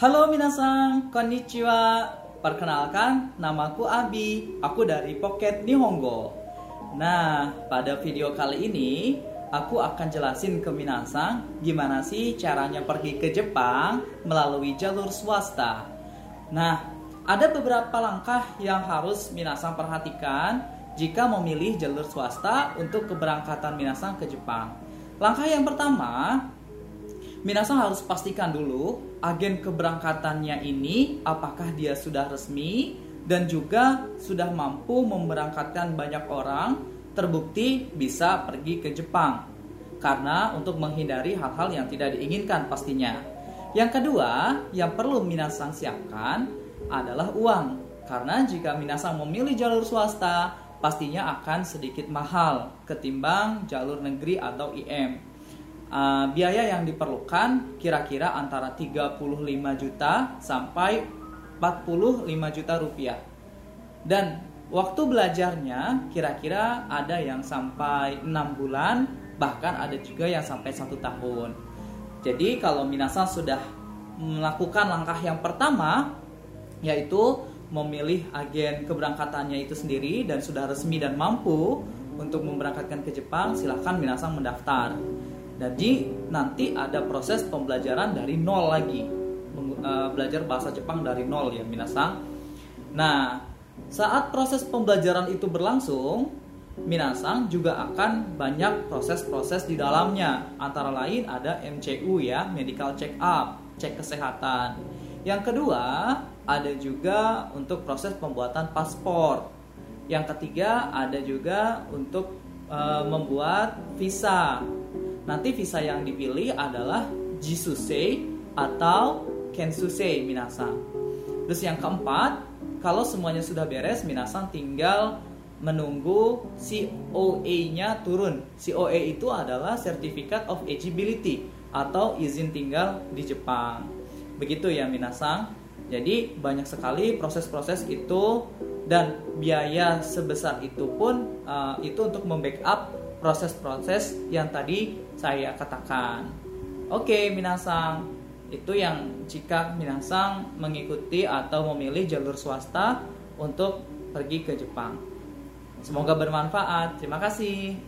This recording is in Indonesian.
Halo minasang, konnichiwa. Perkenalkan, namaku Abi. Aku dari Pocket Nihongo. Nah, pada video kali ini aku akan jelasin ke minasang gimana sih caranya pergi ke Jepang melalui jalur swasta. Nah, ada beberapa langkah yang harus minasang perhatikan jika memilih jalur swasta untuk keberangkatan minasang ke Jepang. Langkah yang pertama, Minasang harus pastikan dulu agen keberangkatannya ini apakah dia sudah resmi dan juga sudah mampu memberangkatkan banyak orang terbukti bisa pergi ke Jepang. Karena untuk menghindari hal-hal yang tidak diinginkan pastinya. Yang kedua, yang perlu Minasang siapkan adalah uang. Karena jika Minasang memilih jalur swasta, pastinya akan sedikit mahal ketimbang jalur negeri atau IM. Uh, biaya yang diperlukan kira-kira antara 35 juta sampai 45 juta rupiah. Dan waktu belajarnya kira-kira ada yang sampai 6 bulan, bahkan ada juga yang sampai satu tahun. Jadi kalau Minasa sudah melakukan langkah yang pertama, yaitu memilih agen keberangkatannya itu sendiri dan sudah resmi dan mampu untuk memberangkatkan ke Jepang, silahkan Minasa mendaftar. Jadi nanti ada proses pembelajaran dari nol lagi, eh, belajar bahasa Jepang dari nol ya minasang. Nah, saat proses pembelajaran itu berlangsung, minasang juga akan banyak proses-proses di dalamnya. Antara lain ada MCU ya, medical check up, cek kesehatan. Yang kedua, ada juga untuk proses pembuatan paspor. Yang ketiga, ada juga untuk uh, membuat visa Nanti visa yang dipilih adalah Jisusei atau Kensusei minasang. Terus yang keempat, kalau semuanya sudah beres, minasang tinggal menunggu COA-nya turun. COA itu adalah Certificate of Eligibility atau izin tinggal di Jepang. Begitu ya minasang. Jadi banyak sekali proses-proses itu dan biaya sebesar itu pun uh, itu untuk membackup proses-proses yang tadi saya katakan. Oke, minasang, itu yang jika minasang mengikuti atau memilih jalur swasta untuk pergi ke Jepang. Semoga bermanfaat. Terima kasih.